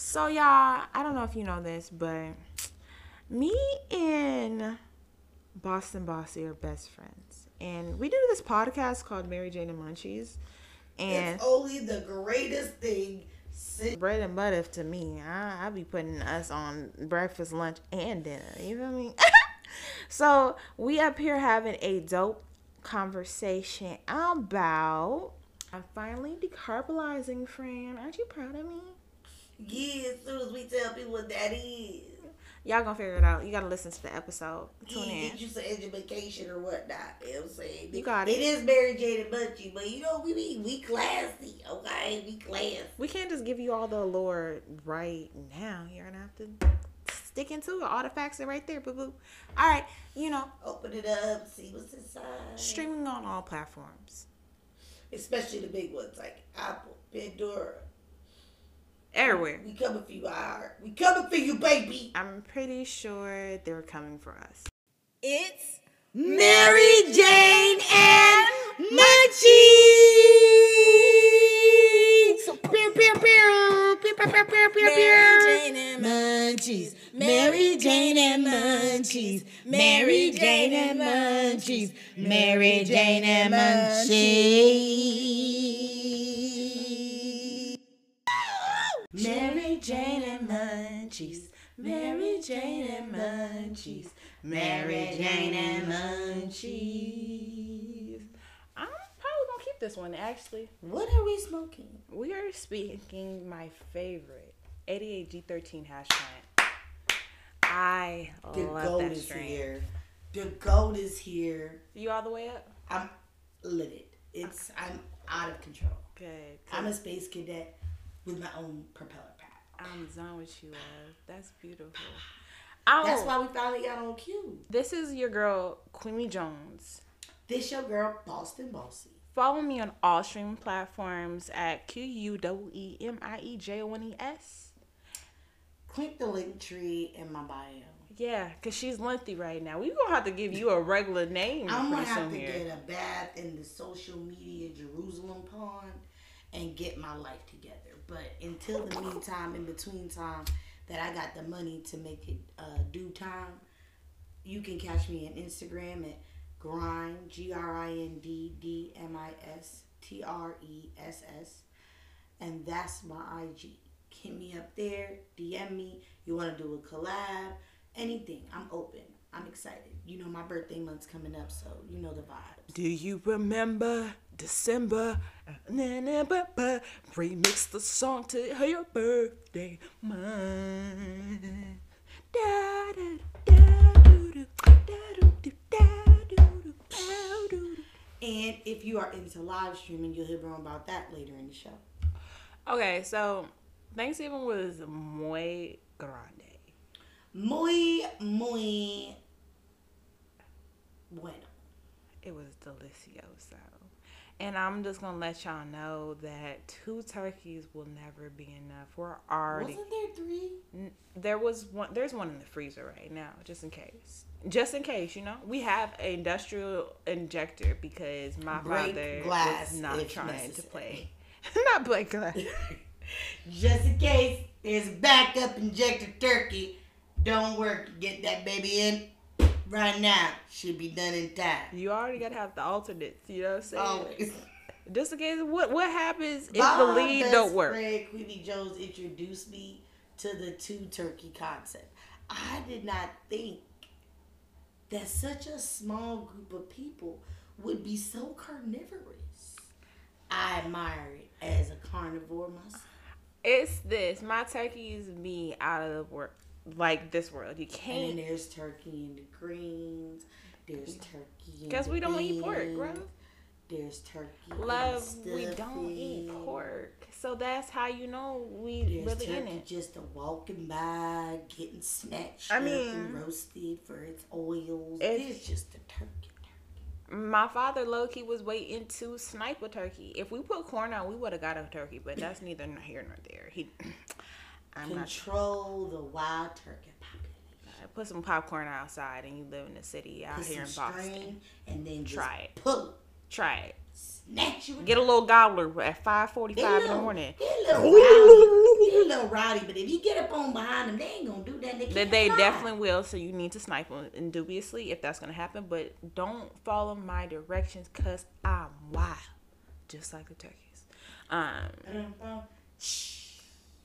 So y'all, I don't know if you know this, but me and Boston Bossy are best friends. And we do this podcast called Mary Jane and Munchies. And It's only the greatest thing. since- bread and butter to me. I, I be putting us on breakfast, lunch, and dinner. You feel me? so we up here having a dope conversation about I'm finally decarbonizing, friend. Aren't you proud of me? Yeah, as soon as we tell people what that is. Y'all gonna figure it out. You gotta listen to the episode. Tune Yeah, in. get you some education or whatnot. You know what I'm saying? You got It it. is Mary Jane and Munchie, but you know we be we classy, okay? We classy. We can't just give you all the allure right now. You're gonna have to stick into it. All the facts are right there, boo boo. All right, you know, Open it up, see what's inside. streaming on all platforms. Especially the big ones like Apple, Pandora. Everywhere. We coming for you, our We coming for you, baby. I'm pretty sure they're coming for us. It's Mary Jane and Munchies. Pew, pew, pew. Pew, pew, pew, pew, pew, pew. and Munchies. Mary Jane and Munchies. Mary Jane and Munchies. Mary Jane and Munchies. Jane and Munchies. Mary Jane and Munchies. Mary Jane and Munchies. I'm probably gonna keep this one actually. What are we smoking? We are speaking my favorite 88G13 hash plant. I The love gold that is strain. here. The gold is here. You all the way up? I'm livid. It's I'm out of control. Good. I'm a space cadet with my own propeller. I'm done with you, love. That's beautiful. Oh, That's why we finally got on cue. this is your girl, Queemie Jones. This your girl, Boston Bossy. Follow me on all streaming platforms at Q U E E M I E J O N E S. Click the link tree in my bio. Yeah, cause she's lengthy right now. We're gonna have to give you a regular name I'm gonna have to get a bath in the social media Jerusalem pond and get my life together. But until the meantime, in between time that I got the money to make it uh, due time, you can catch me on Instagram at grind G R I N D D M I S T R E S S, and that's my IG. Hit me up there, DM me. You want to do a collab, anything? I'm open. I'm excited. You know my birthday month's coming up, so you know the vibes. Do you remember December? Uh, na, na, ba, ba. Remix the song to your birthday. And if you are into live streaming, you'll hear more about that later in the show. Okay, so Thanksgiving was muy grande. Muy, muy bueno. It was delicioso. And I'm just gonna let y'all know that two turkeys will never be enough. We're already Wasn't there three? N- There was one. There's one in the freezer right now, just in case. Just in case, you know, we have an industrial injector because my Break father glass was not trying to play. not break glass. Just in case there's backup injector turkey, don't work. Get that baby in right now. Should be done in time. You already gotta have the alternates. You know what I'm saying? Always. Just in case, what what happens if the lead don't work? Friend Queemie Jones introduced me to the two turkey concept. I did not think that such a small group of people would be so carnivorous. I admire it as a carnivore myself. It's this. My turkeys be out of the work, like this world. You can't. then there's turkey and the greens. There's turkey in Because we don't eat pork, bro. There's turkey. in Love, we don't eat pork. So that's how you know we There's really in turkey it. just a walking by, getting snatched I mean, and roasted for its oils. it's just a turkey. My father low key was waiting to snipe a turkey. If we put corn out, we would have got a turkey, but that's neither here nor there. He, I'm not. Control the wild turkey population. Put some popcorn outside, and you live in the city out Put here in Boston. and then just Try it. pull it. Try it. Snatch you. Get a little gobbler at five forty He a five in the morning. He a little rowdy. He a little rowdy, but if you get up on behind them, they ain't gonna do that. They, can't they definitely will, so you need to snipe them indubiously if that's gonna happen. But don't follow my directions, cause I'm wild, just like the turkeys. Um. Shh.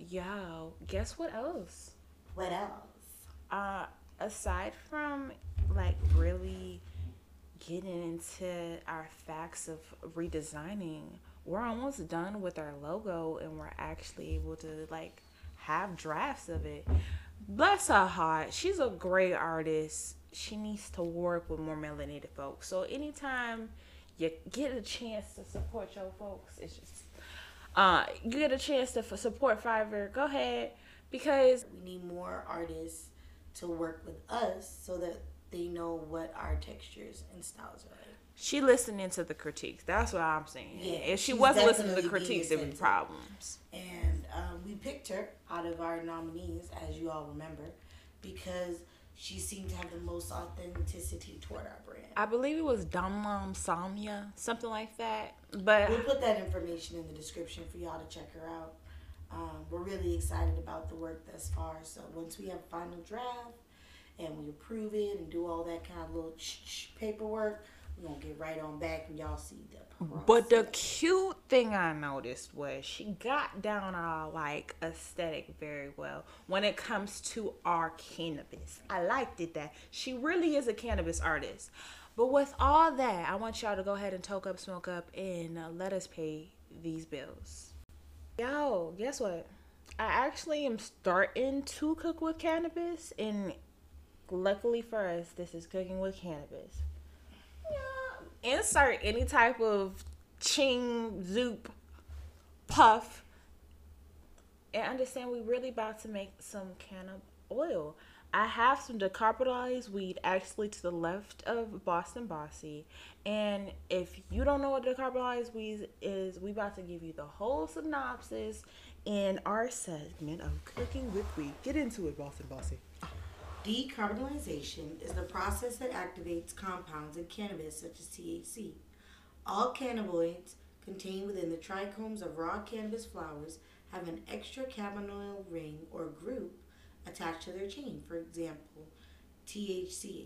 Yo, guess what else? What else? Uh, aside from like really getting into our facts of redesigning, we're almost done with our logo and we're actually able to like have drafts of it. Bless her heart. She's a great artist. She needs to work with more melanated folks. So anytime you get a chance to support your folks, it's just uh you get a chance to f- support Fiverr, go ahead because We need more artists to work with us so that they know what our textures and styles are like. She listening to the critiques. That's what I'm saying. Yeah, if she wasn't listening to the critiques, there'd be problems. And um, we picked her out of our nominees, as you all remember, because she seemed to have the most authenticity toward our brand. I believe it was Damlam Samya, something like that. But We'll put that information in the description for y'all to check her out. Um, we're really excited about the work thus far. So once we have a final draft and we approve it and do all that kind of little sh- sh- paperwork, we're gonna get right on back and y'all see the. but the cute thing I noticed was she got down our like aesthetic very well when it comes to our cannabis. I liked it that she really is a cannabis artist. But with all that, I want y'all to go ahead and toke up, smoke up, and uh, let us pay these bills. Yo, guess what? I actually am starting to cook with cannabis, and luckily for us, this is cooking with cannabis. Yeah, insert any type of ching, zoop, puff, and understand we really about to make some cannabis oil. I have some decarbonized weed actually to the left of Boston Bossy. And if you don't know what decarbonized weed is, we about to give you the whole synopsis in our segment of cooking with weed. Get into it, Boston Bossy. Decarbonization is the process that activates compounds in cannabis such as THC. All cannabinoids contained within the trichomes of raw cannabis flowers have an extra cannabinoid ring or group attached to their chain. For example, THCA.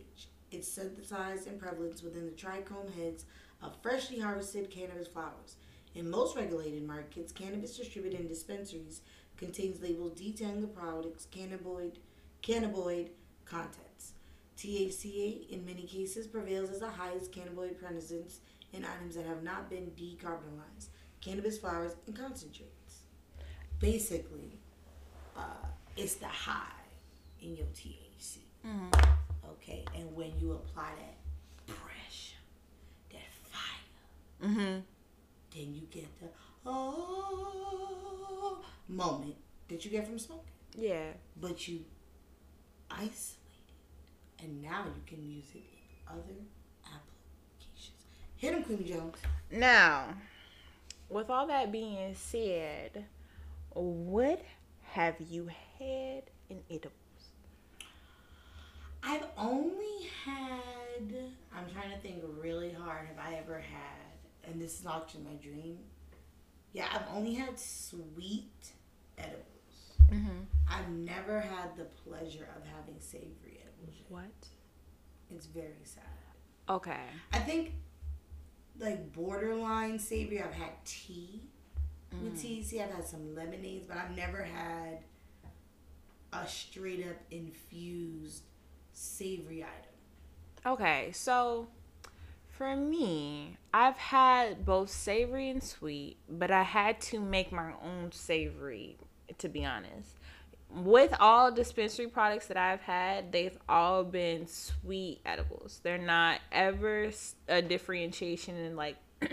It's synthesized in prevalence within the trichome heads of freshly harvested cannabis flowers. In most regulated markets, cannabis distributed in dispensaries contains labels detailing the product's cannabinoid cannabinoid contents. THCA in many cases prevails as the highest cannabinoid presence in items that have not been decarbonized, cannabis flowers and concentrates. Basically, uh, it's the high in your THC. Okay, and when you apply that pressure, that fire, Mm-hmm. then you get the oh moment that you get from smoking. Yeah. But you isolate it, and now you can use it in other applications. Hit him, Queemie Jones. Now, with all that being said, what have you had in edibles? I've only had. I'm trying to think really hard. Have I ever had? And this is not actually my dream. Yeah, I've only had sweet edibles. Mm-hmm. I've never had the pleasure of having savory. What? It's very sad. Okay. I think like borderline savory. I've had tea with THC. I've had some lemonades, but I've never had a straight up infused savory item. Okay, so for me, I've had both savory and sweet, but I had to make my own savory, to be honest. With all dispensary products that I've had, they've all been sweet edibles. They're not ever a differentiation in like,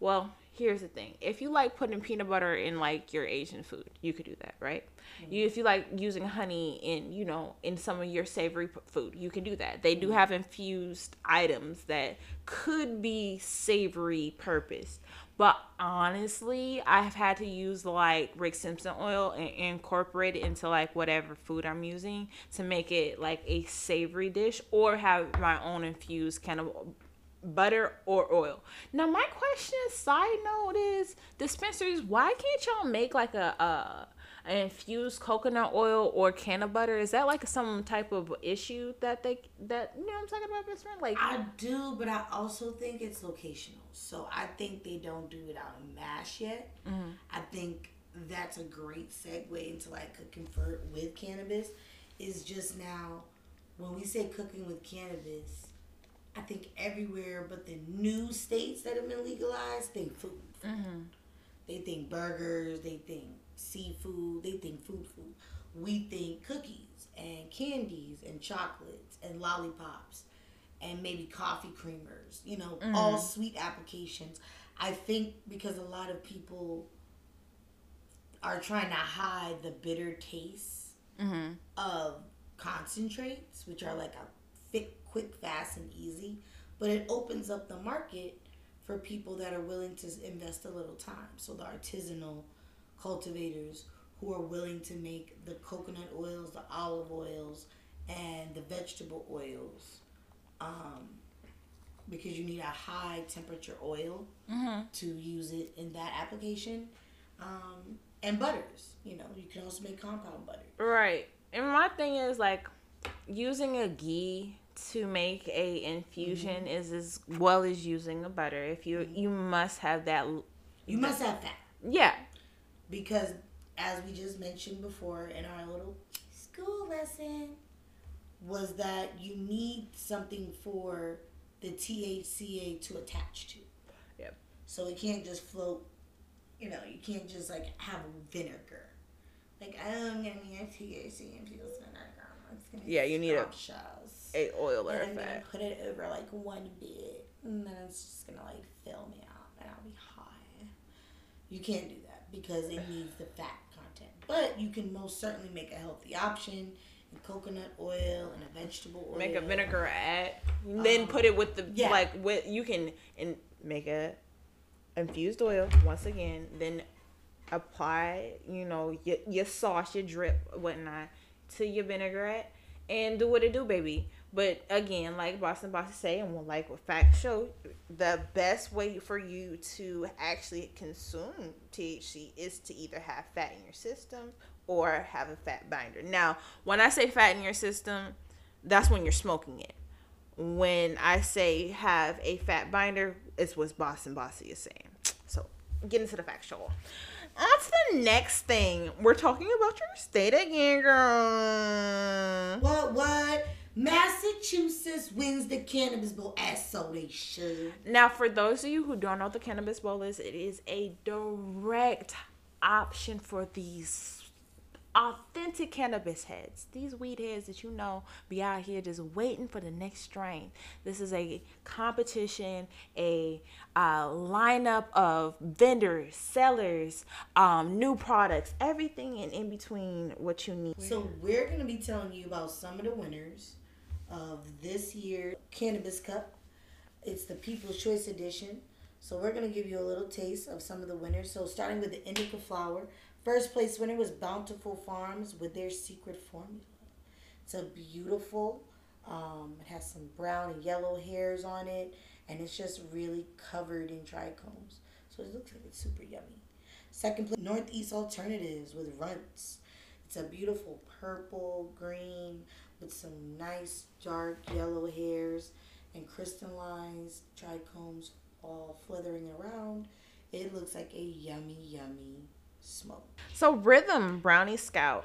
well, here's the thing. If you like putting peanut butter in like your Asian food, you could do that, right? Mm-hmm. You if you like using honey in, you know, in some of your savory p- food, you can do that. They do mm-hmm. have infused items that could be savory purpose. But honestly, I've had to use like Rick Simpson oil and incorporate it into like whatever food I'm using to make it like a savory dish or have my own infused kind of butter or oil. Now my question, side note, is dispensaries. Why can't y'all make like a uh an infused coconut oil or cannabutter? Is that like some type of issue that they that you know what I'm talking about, best friend? Like I do, but I also think it's locational. So I think they don't do it out of mash yet. I think that's a great segue into like cooking for with cannabis. Is just now when we say cooking with cannabis, I think everywhere but the new states that have been legalized think food. Mm-hmm. They think burgers, they think seafood, they think food food. We think cookies and candies and chocolates and lollipops and maybe coffee creamers, you know, mm-hmm. all sweet applications. I think because a lot of people are trying to hide the bitter taste mm-hmm. of concentrates, which are like a fit, quick, fast, and easy, but it opens up the market for people that are willing to invest a little time. So the artisanal cultivators who are willing to make the coconut oils, the olive oils, and the vegetable oils, um, because you need a high temperature oil to use it in that application. Um, and butters, you know, you can also make compound butter. Right. And my thing is like using a ghee to make a infusion mm-hmm. is as well as using a butter. If you mm-hmm. you must have that You must have fat. yeah. because as we just mentioned before in our little school lesson was that you need something for the THCA to attach to. Yep. So it can't just float, you know, you can't just like have vinegar. Like, I'm gonna need THC infused vinegar. It's gonna Yeah, you need a- scrumptious. A oil or And I'm gonna put it over like one bit, and then it's just gonna like fill me up, and I'll be high. You can't do that because it needs the fat content. But you can most certainly make a healthy option in coconut oil and a vegetable oil. Make a vinaigrette, then put it with the Um, yeah. like with you can and make a infused oil once again. Then apply you know your your sauce, your drip, whatnot to your vinaigrette, and do what it do, baby. But again, like Boston Boss say, and like what facts show, the best way for you to actually consume THC is to either have fat in your system or have a fat binder. Now, when I say fat in your system, that's when you're smoking it. When I say have a fat binder, it's what Boston Bossy is saying. So get into the factual. To the next thing. We're talking about your state again, girl. What, what? Massachusetts wins the Cannabis Bowl as so they should. Now, for those of you who don't know what the cannabis bowl is, it is a direct option for these authentic cannabis heads. These weed heads that you know be out here just waiting for the next strain. This is a competition, a uh, lineup of vendors, sellers, um, new products, everything in, in between what you need. So we're gonna be telling you about some of the winners of this year Cannabis Cup. It's the People's Choice Edition. So we're gonna give you a little taste of some of the winners. So starting with the indica flower, first place winner was Bountiful Farms with their secret formula. It's a beautiful. Um, it has some brown and yellow hairs on it, and it's just really covered in trichomes. So it looks like it's super yummy. Second place, Northeast Alternatives with Runts. It's a beautiful purple green with some nice dark yellow hairs and crystallines, trichomes all flithering around. It looks like a yummy, yummy smoke. So Rhythm Brownie Scout.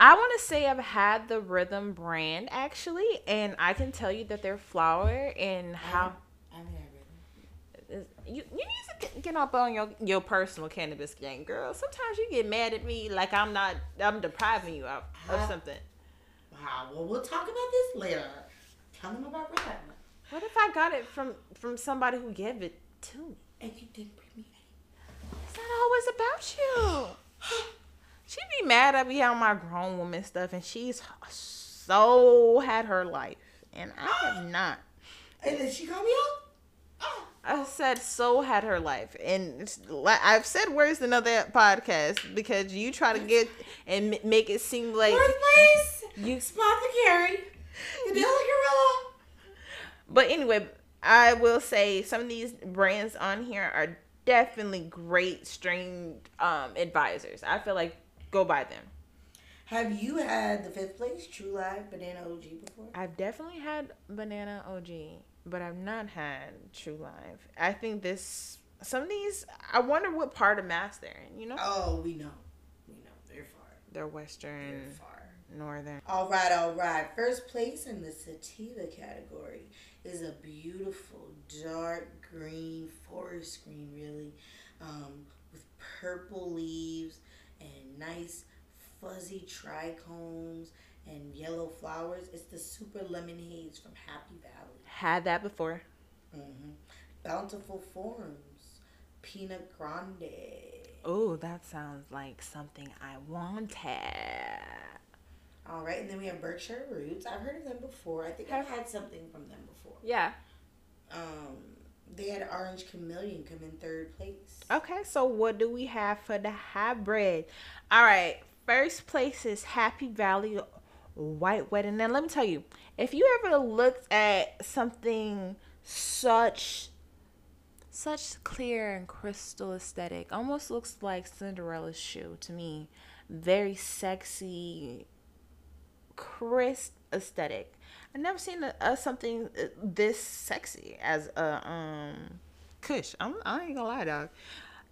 I want to say I've had the Rhythm brand actually, and I can tell you that their flower and how I haven't had rhythm. you you need to get, get up on your your personal cannabis game, girl. Sometimes you get mad at me like I'm not I'm depriving you of, of something. Wow, well, we'll talk about this later. Tell them about rhythm. What if I got it from from somebody who gave it to me? And you didn't bring me any. It's not always about you. She be mad at me on my grown woman stuff, and she's so had her life, and I have not. And then she called me out. I said so had her life, and I've said worse than other podcasts because you try to get and make it seem like fourth place. you. Spot the carry. Vanilla Gorilla. But anyway, I will say some of these brands on here are definitely great strain um, advisors. I feel like go buy them. Have you had the fifth place Trulieve Banana OG before? I've definitely had banana OG, but I've not had Trulieve. I think this some of these. I wonder what part of Mass they're in. You know, Oh, we know. We know. They're far. they're They're Western, far. Northern. All right, all right. First place in the sativa category is a beautiful dark green forest green, really, um, with purple leaves and nice fuzzy trichomes and yellow flowers. It's the Super Lemonades from Happy Valley. Had that before. hmm Bountiful Farms, Pinot Grande. Oh, that sounds like something I wanted. All right, and then we have Berkshire Roots. I've heard of them before. I think I've had something from them before. Yeah. Um, they had Orange Chameleon come in third place. Okay, so what do we have for the hybrid? All right, first place is Happy Valley White Wedding. Now, let me tell you, if you ever looked at something such such clear and crystal aesthetic, almost looks like Cinderella's shoe to me. Very sexy, crisp aesthetic. I've never seen a, a something uh, this sexy as a um Kush. I'm I ain't gonna lie, dog.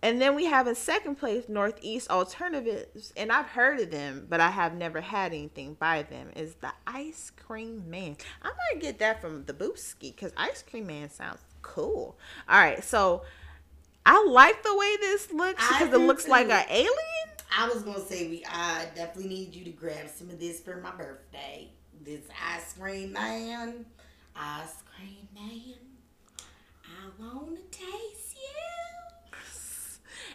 And then we have in second place Northeast Alternatives, and I've heard of them, but I have never had anything by them. Is the Ice Cream Man? I might get that from the Booski because Ice Cream Man sounds cool. All right, so I like the way this looks because it looks like an alien. I was gonna say we. I definitely need you to grab some of this for my birthday. This ice cream man, ice cream man. I wanna taste.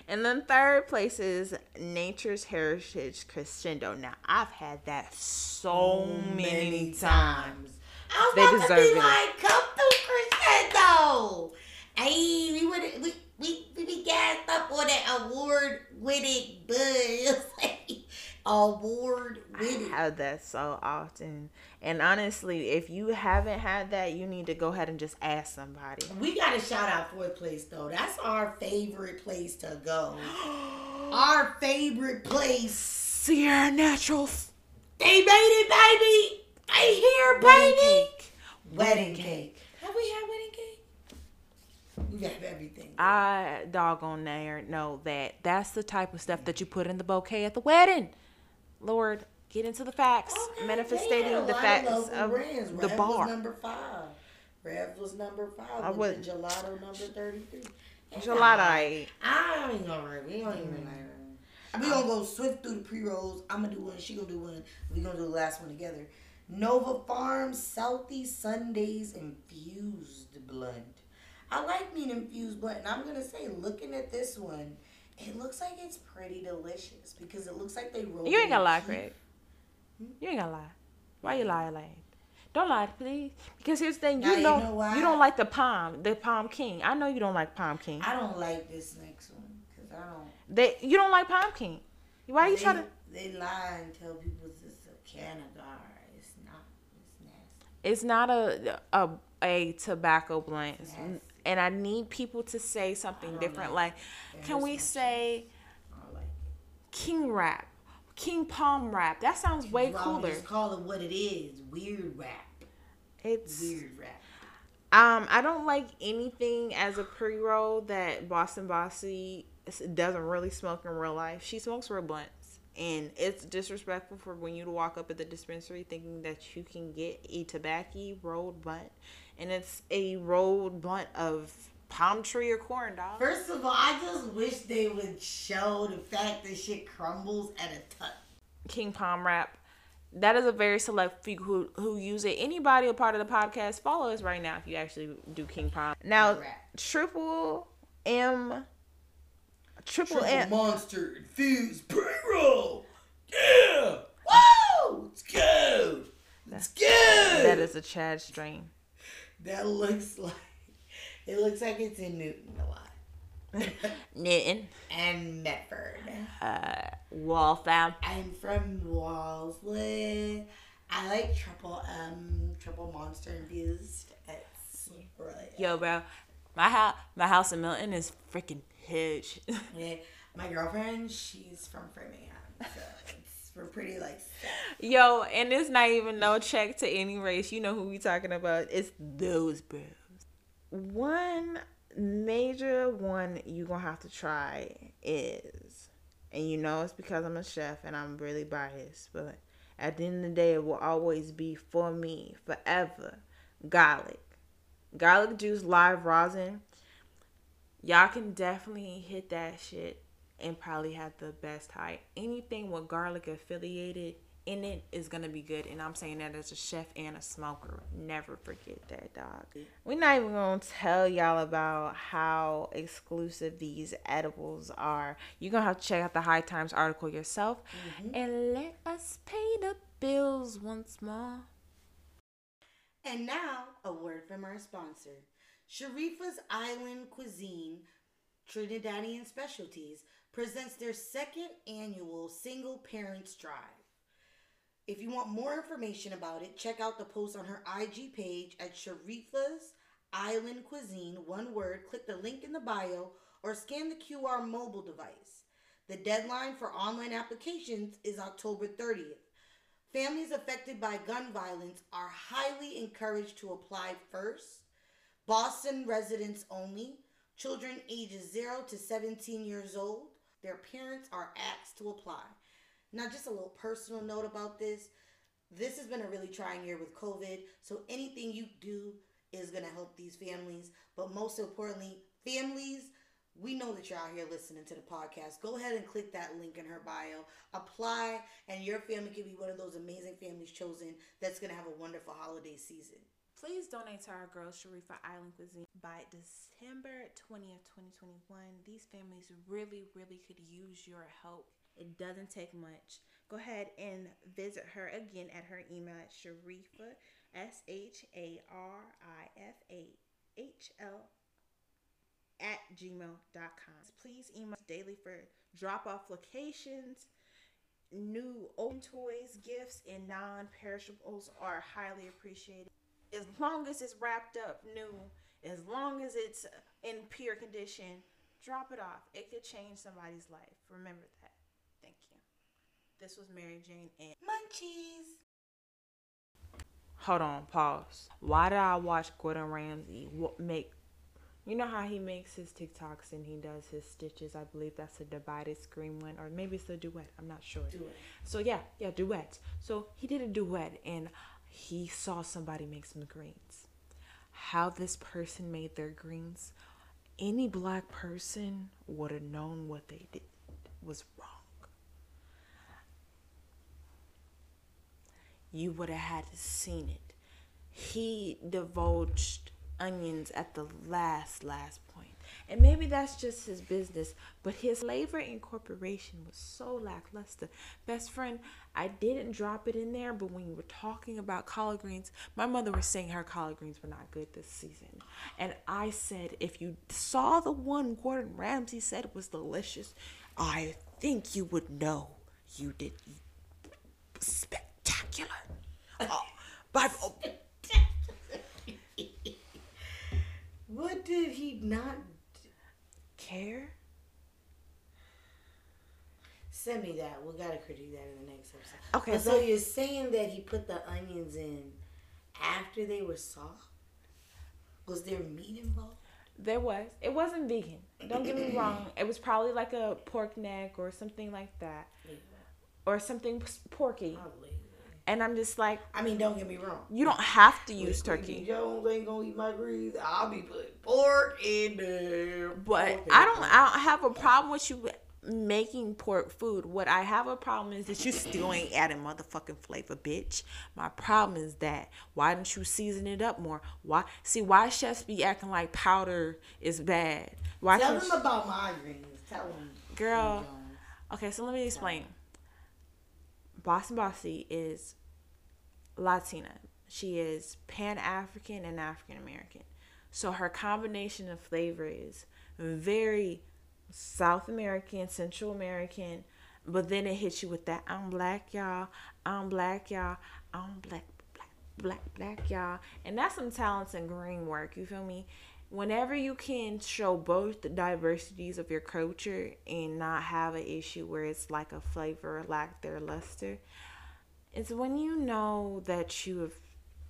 And then third place is Nature's Heritage Crescendo. Now I've had that so many times. I was They about to deserve be it. like, come through crescendo. Hey, we would we we we be gassed up on that award winning buzz. award I have that so often. And honestly, if you haven't had that, you need to go ahead and just ask somebody. We got a shout out for fourth place though. That's our favorite place to go. our favorite place. Sira Naturals. They made it, baby. They here, baby. Wedding cake. Have we had wedding cake? We have everything. I doggone there know that that's the type of stuff that you put in the bouquet at the wedding. Lord, get into the facts, Okay, manifesting the facts of brands. the Rev bar. Was number five. Rev was number five. I the gelato number thirty-three. Gelato. I I ain't gonna. We don't even mm. like We gonna go swift through the pre rolls. I'm gonna do one. She gonna do one. We gonna do the last one together. Nova Farms Southeast Sundays infused blend. I like me an infused blend. And I'm gonna say, looking at this one, it looks like it's pretty delicious because it looks like they rolled. It. You ain't gonna lie. Craig. You ain't gonna lie. Why you lie, like? Don't lie, please. Because here's the thing, you you know, know why? you don't like the palm, the palm king. I know you don't like palm king. I don't like this next one because I don't. They, you don't like palm king. Why you they, try to? They lie and tell people it's a Canagar. It's not. It's nasty. It's not a a a tobacco blunt, It's-. And I need people to say something different. like Like, can we say like king rap, king palm rap? That sounds way Well, cooler. Just call it what it is. Weird rap. It's Weird rap. Um, I don't like anything as a pre roll that Boston Bossy doesn't really smoke in real life. She smokes real blunts, and it's disrespectful for when you to walk up at the dispensary thinking that you can get a tobacco rolled blunt, and it's a rolled blunt of palm tree or corn dog. First of all, I just wish they would show the fact that shit crumbles at a touch. King Palm wrap. That is a very select few who who use it. Anybody a part of the podcast, follow us right now if you actually do King Palm. Now, Triple M, Triple, Triple M. Monster infused pre-roll. Yeah. Woo! Let's go. Let's go. That is a Chad strain. That looks like it looks like it's in Newton a lot. Newton and Medford. Uh, Waltham. I'm from Walswood. I like triple um triple monster infused. It's Right. Yo, bro, my house, my house in Milton is freaking huge. Yeah. My girlfriend, she's from Framingham. So we're pretty like Yo, and it's not even no check to any race. You know who we talking about? It's those bros. One major one you gonna have to try is, and you know it's because I'm a chef and I'm really biased, but at the end of the day, it will always be for me forever. Garlic, garlic juice, live rosin. Y'all can definitely hit that shit and probably have the best high. Anything with garlic affiliated in it is gonna be good. And I'm saying that as a chef and a smoker. Never forget that, dog. We're not even gonna tell y'all about how exclusive these edibles are. You're gonna have to check out the High Times article yourself mm-hmm. and let us pay the bills once more. And now, a word from our sponsor. Sharifa's Island Cuisine, Trinidadian Specialties, presents their second annual Single Parents Drive. If you want more information about it, check out the post on her IG page at Sharifa's Island Cuisine, one word. Click the link in the bio or scan the QR mobile device. The deadline for online applications is October 30th. Families affected by gun violence are highly encouraged to apply first. Boston residents only. Children ages 0 to 17 years old. Their parents are asked to apply. Now, just a little personal note about this. This has been a really trying year with COVID, so anything you do is going to help these families. But most importantly, families, we know that you're out here listening to the podcast. Go ahead and click that link in her bio. Apply, and your family can be one of those amazing families chosen that's going to have a wonderful holiday season. Please donate to our girls, Sharifa Island Cuisine, by December 20th, 2021. These families really, really could use your help. It doesn't take much. Go ahead and visit her again at her email at Sharifa, S H A R I F A H L, at gmail.com. Please email daily for drop off locations. New old toys, gifts, and non perishables are highly appreciated as long as it's wrapped up new, as long as it's in pure condition, drop it off. It could change somebody's life. Remember that. Thank you. This was Mary Jane and Munchies. hold on, pause. Why did I watch Gordon Ramsay make? You know how he makes his TikToks and he does his stitches. I believe that's a divided screen one, or maybe it's a duet. I'm not sure. Duet. So yeah, yeah, duets. So he did a duet and he saw somebody make some greens. How this person made their greens, any black person would have known what they did was wrong. You would have had to seen it. He divulged onions at the last last point. And maybe that's just his business, but his flavor incorporation was so lackluster. Best friend, I didn't drop it in there, but when you were talking about collard greens, my mother was saying her collard greens were not good this season. And I said, if you saw the one Gordon Ramsay said was delicious, I think you would know you did spectacular. Oh, by, oh, What did he not care? send me that? We gotta critique that in the next episode. Okay, But so, so- you're saying that he put the onions in after they were soft? Was there meat involved? There was. It wasn't vegan. Don't get me wrong. It was probably like a pork neck or something like that, or something porky. Probably. And I'm just like, I mean, don't get me wrong. you don't have to use Quincy turkey. Jones ain't gonna eat my greens. I'll be putting pork in there. But I don't. I don't have a problem with you making pork food. What I have a problem is that you still ain't adding motherfucking flavor, bitch. My problem is that why didn't you season it up more? Why? See, why chefs be acting like powder is bad? Why Tell them you- about my greens. Tell them. Girl. Okay, so let me explain. Boston Bossy is Latina. She is Pan African and African American. So her combination of flavor is very South American, Central American, but then it hits you with that I'm black, y'all. I'm black, y'all. I'm black, black, black, black, y'all. And that's some talents and green work. You feel me? Whenever you can show both the diversities of your culture and not have an issue where it's like a flavor lack their luster, it's when you know that you have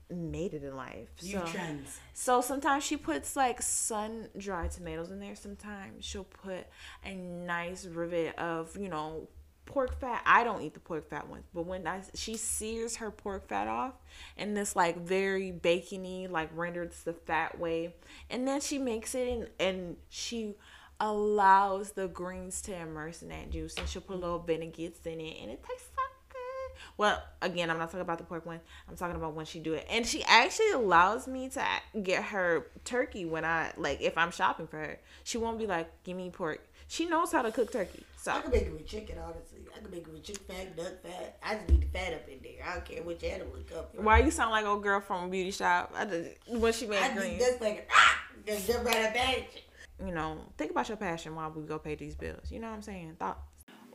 made it in life. You So- trends. so sometimes she puts like sun dried tomatoes in there. Sometimes she'll put a nice rivet of, you know, pork fat. I don't eat the pork fat ones, but when I she sears her pork fat off in this like very bacony, like renders the fat way, and then she makes it in and she allows the greens to immerse in that juice, and she'll put a little vinaigrette in it, and it tastes. Well, again, I'm not talking about the pork one. I'm talking about when she do it, and she actually allows me to get her turkey when I like if I'm shopping for her. She won't be like, "Give me pork." She knows how to cook turkey. So I can make it with chicken, honestly. I can make it with chicken fat, duck fat. I just need the fat up in there. I don't care which animal it comes from. why you sound like old girl from a beauty shop? I just, when she I made need green, duck fat. Ah! Just jump right up at it. you know, think about your passion while we go pay these bills. You know what I'm saying? Thoughts.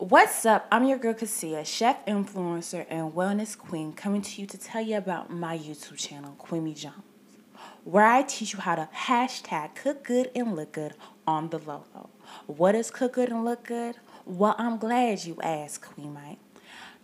What's up? I'm your girl Cassia, chef, influencer, and wellness queen, coming to you to tell you about my YouTube channel, Queemie Jones, where I teach you how to hashtag cook good and look good on the low low. What is cook good and look good? Well, I'm glad you asked, Queen Mike.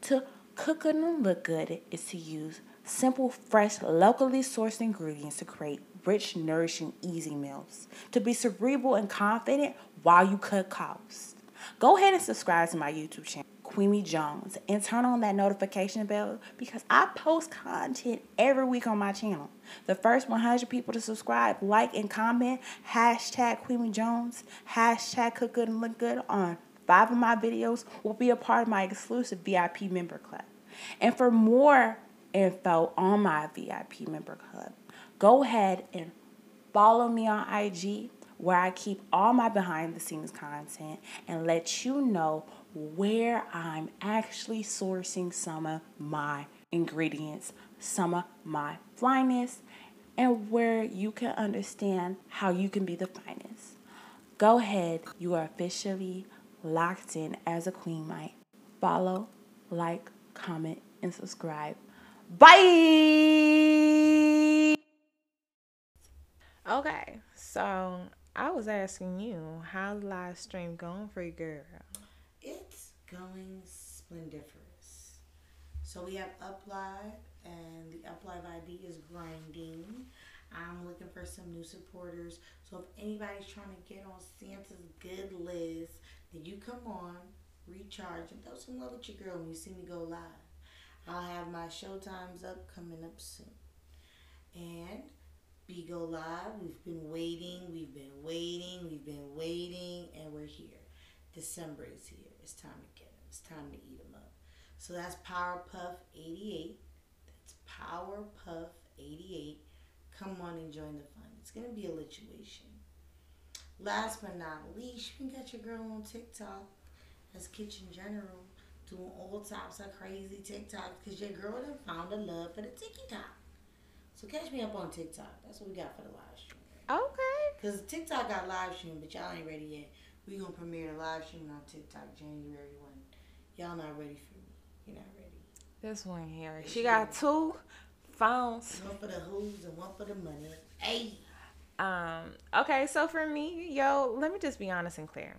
To cook good and look good is to use simple, fresh, locally sourced ingredients to create rich, nourishing, easy meals. To be cerebral and confident while you cut costs. Go ahead and subscribe to my YouTube channel, Queemie Jones, and turn on that notification bell because I post content every week on my channel. The first 100 people to subscribe, like, and comment hashtag Queemie Jones, hashtag Cook Good and Look Good on five of my videos will be a part of my exclusive VIP member club. And for more info on my VIP member club, go ahead and follow me on IG where I keep all my behind the scenes content and let you know where I'm actually sourcing some of my ingredients, some of my finest, and where you can understand how you can be the finest. Go ahead, you are officially locked in as a queen mite. Follow, like, comment, and subscribe. Bye! Okay, so I was asking you, how's the live stream going for you, girl? It's going splendiferous. So we have Uplive, and the Uplive ID is grinding. I'm looking for some new supporters. So if anybody's trying to get on Santa's good list, then you come on, recharge, and throw some love at your girl when you see me go live. I'll have my show times up coming up soon. And Be Go Live, we've been waiting, we've been waiting, we've been waiting, and we're here. December is here. It's time to get them. It's time to eat them up. So that's Powerpuff 88. That's Powerpuff 88. Come on and join the fun. It's gonna be a lituation. Last but not least, you can get your girl on TikTok. That's Kitchen General. Doing all types of crazy TikToks because your girl done found a love for the TikTok. So catch me up on TikTok. That's what we got for the live stream. Okay. Because TikTok got live stream, but y'all ain't ready yet. We gonna premiere the live stream on TikTok January 1. Y'all not ready for me. You're not ready. This one here. She got two phones. One for the who's and one for the money. Hey. Um, okay, so for me, yo, let me just be honest and clear.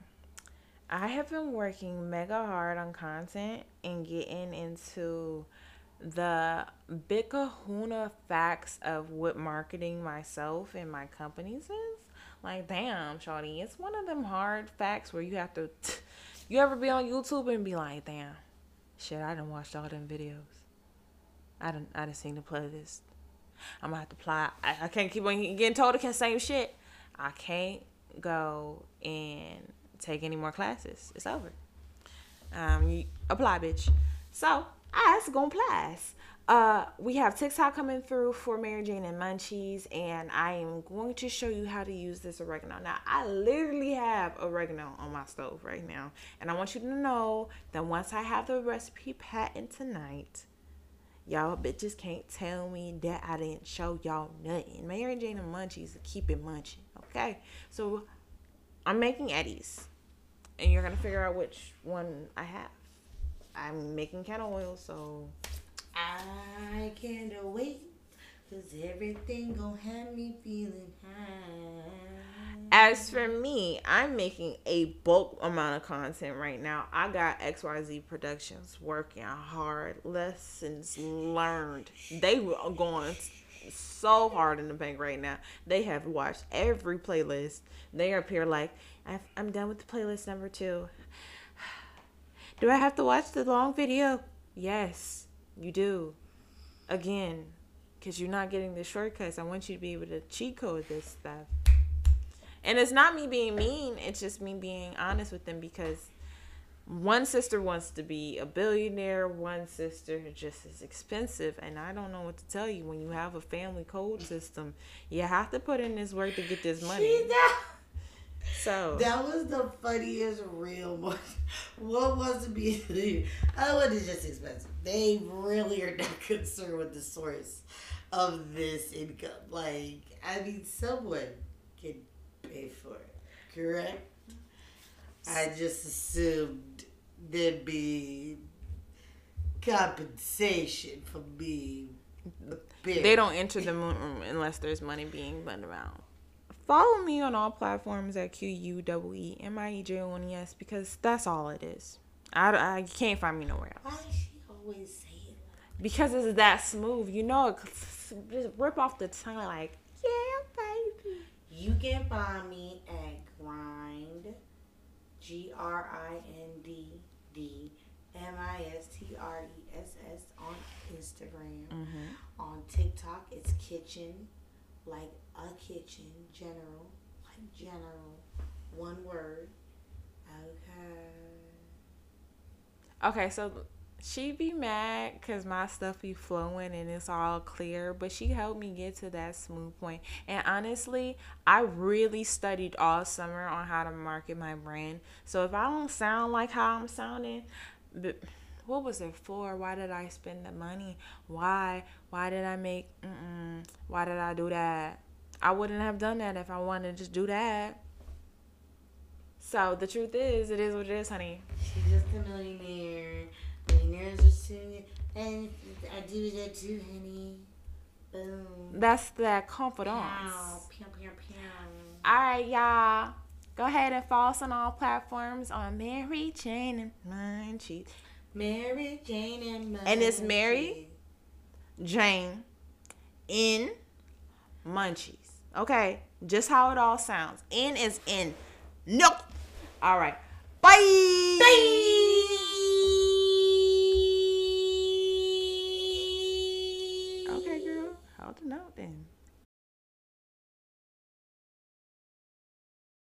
I have been working mega hard on content and getting into the big kahuna facts of what marketing myself and my companies is. Like, damn, Shawty, it's one of them hard facts where you have to. you ever be on YouTube and be like, damn, shit, I done watched all them videos. I done, I done seen the playlist. I'm gonna have to apply. I, I can't keep on getting told the same shit. I can't go and take any more classes. It's over. Um, you apply, bitch. So I go apply. Uh, we have TikTok coming through for Mary Jane and Munchies, and I am going to show you how to use this oregano. Now, I literally have oregano on my stove right now, and I want you to know that once I have the recipe patent tonight, Y'all bitches can't tell me that I didn't show y'all nothing. Mary Jane and Munchies keep it munching. Okay. So I'm making Eddie's. And you're gonna figure out which one I have. I'm making candle oil, so I can't wait Cause everything gon' have me feeling high. As for me, I'm making a bulk amount of content right now. I got XYZ Productions working hard. Lessons learned. They are going so hard in the bank right now. They have watched every playlist. They appear like, I've, I'm done with the playlist number two. Do I have to watch the long video? Yes, you do. Again, because you're not getting the shortcuts. I want you to be able to cheat code this stuff. And it's not me being mean, it's just me being honest with them because one sister wants to be a billionaire, one sister just is expensive, and I don't know what to tell you. When you have a family code system, you have to put in this work to get this money. So that was the funniest real one. What was to be? Oh, I wasn't just expensive. They really are not concerned with the source of this income. Like, I mean, someone can pay for it, correct? I just assumed there'd be compensation for being big. they don't enter the moon room unless there's money being burned around. Follow me on all platforms at Q U E E M I E J O N E S because that's all it is. I, I can't find me nowhere Why else does she always say it like because it's that smooth. You know, it just rip off the tongue like yeah, baby. You can find me at Grind, G R I N D D M I S T R E S S on Instagram. Mm-hmm. On TikTok, it's Kitchen, like a kitchen, general, like general, one word. Okay. Okay, so she be mad because my stuff be flowing and it's all clear, but she helped me get to that smooth point. And honestly, I really studied all summer on how to market my brand. So if I don't sound like how I'm sounding, but what was it for? Why did I spend the money? Why? Why did I make? Mm-mm, why did I do that? I wouldn't have done that if I wanted to just do that. So the truth is, it is what it is, honey. She's just a millionaire. Millionaires are soon. And I do that too, honey. Boom. That's that confidence. Pow, pew, pew, pew. All right, y'all. Go ahead and follow us on all platforms on Mary Jane and Munchies. Mary Jane and Munchies. And it's Mary? Jane in Munchies. Okay, just how it all sounds. N is in. Nope. All right. Bye. Okay,